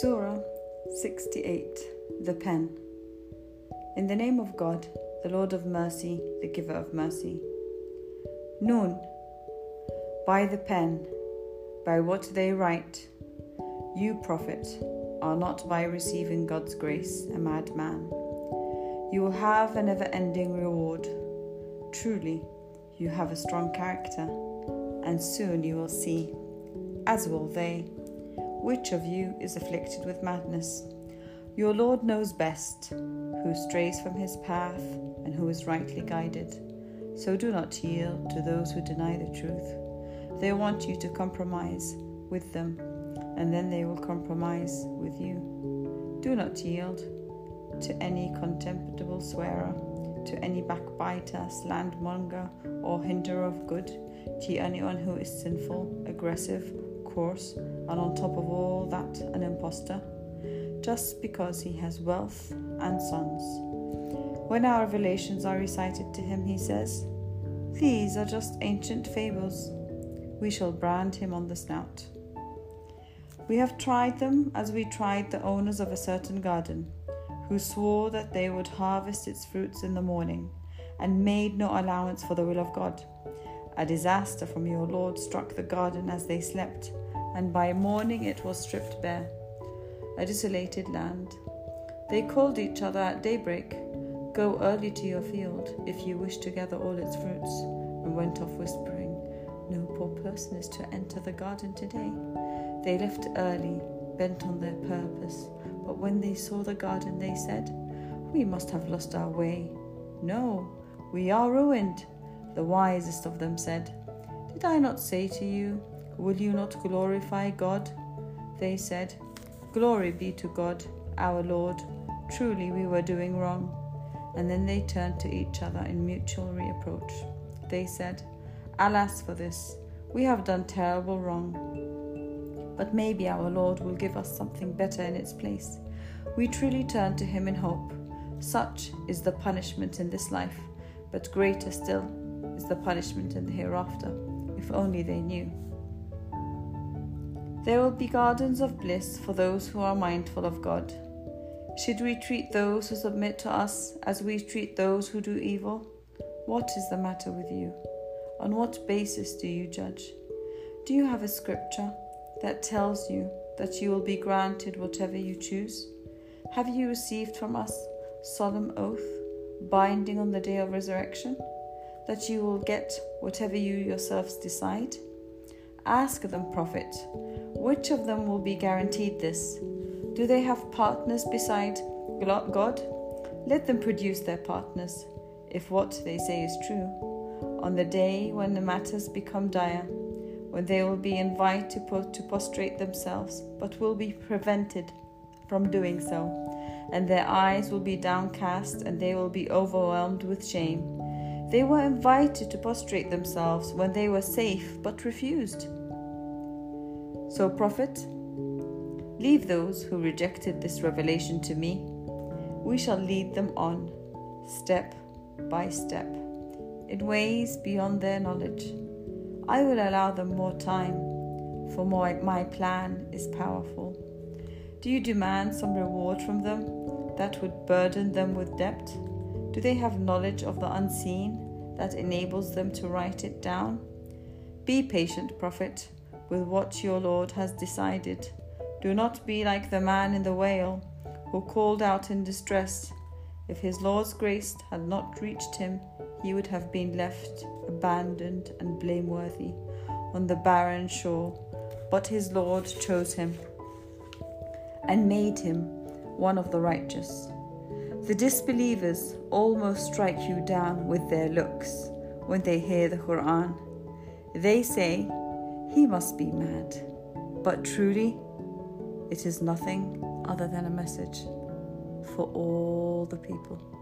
Surah 68 The Pen. In the name of God, the Lord of mercy, the giver of mercy. Nun. By the pen, by what they write, you, prophet, are not by receiving God's grace a madman. You will have a never ending reward. Truly, you have a strong character, and soon you will see, as will they which of you is afflicted with madness? Your Lord knows best who strays from his path and who is rightly guided. So do not yield to those who deny the truth. They want you to compromise with them, and then they will compromise with you. Do not yield to any contemptible swearer, to any backbiter, slandmonger, or hinderer of good, to anyone who is sinful, aggressive, coarse, and on top of all that, an impostor, just because he has wealth and sons. When our revelations are recited to him, he says, These are just ancient fables. We shall brand him on the snout. We have tried them as we tried the owners of a certain garden, who swore that they would harvest its fruits in the morning, and made no allowance for the will of God. A disaster from your Lord struck the garden as they slept and by morning it was stripped bare, a desolated land. They called each other at daybreak, Go early to your field, if you wish to gather all its fruits, and went off whispering, No poor person is to enter the garden today. They left early, bent on their purpose, but when they saw the garden, they said, We must have lost our way. No, we are ruined. The wisest of them said, Did I not say to you, Will you not glorify God? They said, Glory be to God, our Lord. Truly we were doing wrong. And then they turned to each other in mutual reproach. They said, Alas for this, we have done terrible wrong. But maybe our Lord will give us something better in its place. We truly turn to Him in hope. Such is the punishment in this life, but greater still is the punishment in the hereafter, if only they knew. There will be gardens of bliss for those who are mindful of God. Should we treat those who submit to us as we treat those who do evil? What is the matter with you? On what basis do you judge? Do you have a scripture that tells you that you will be granted whatever you choose? Have you received from us solemn oath, binding on the day of resurrection, that you will get whatever you yourselves decide? Ask them, prophet, which of them will be guaranteed this? Do they have partners beside God? Let them produce their partners, if what they say is true. On the day when the matters become dire, when they will be invited to, prostrate themselves, but will be prevented from doing so, and their eyes will be downcast and they will be overwhelmed with shame. They were invited to prostrate themselves when they were safe but refused. So, Prophet, leave those who rejected this revelation to me. We shall lead them on, step by step, in ways beyond their knowledge. I will allow them more time, for my, my plan is powerful. Do you demand some reward from them that would burden them with debt? Do they have knowledge of the unseen that enables them to write it down? Be patient, prophet, with what your Lord has decided. Do not be like the man in the whale who called out in distress. If his Lord's grace had not reached him, he would have been left abandoned and blameworthy on the barren shore. But his Lord chose him and made him one of the righteous. The disbelievers almost strike you down with their looks when they hear the Quran. They say, He must be mad. But truly, it is nothing other than a message for all the people.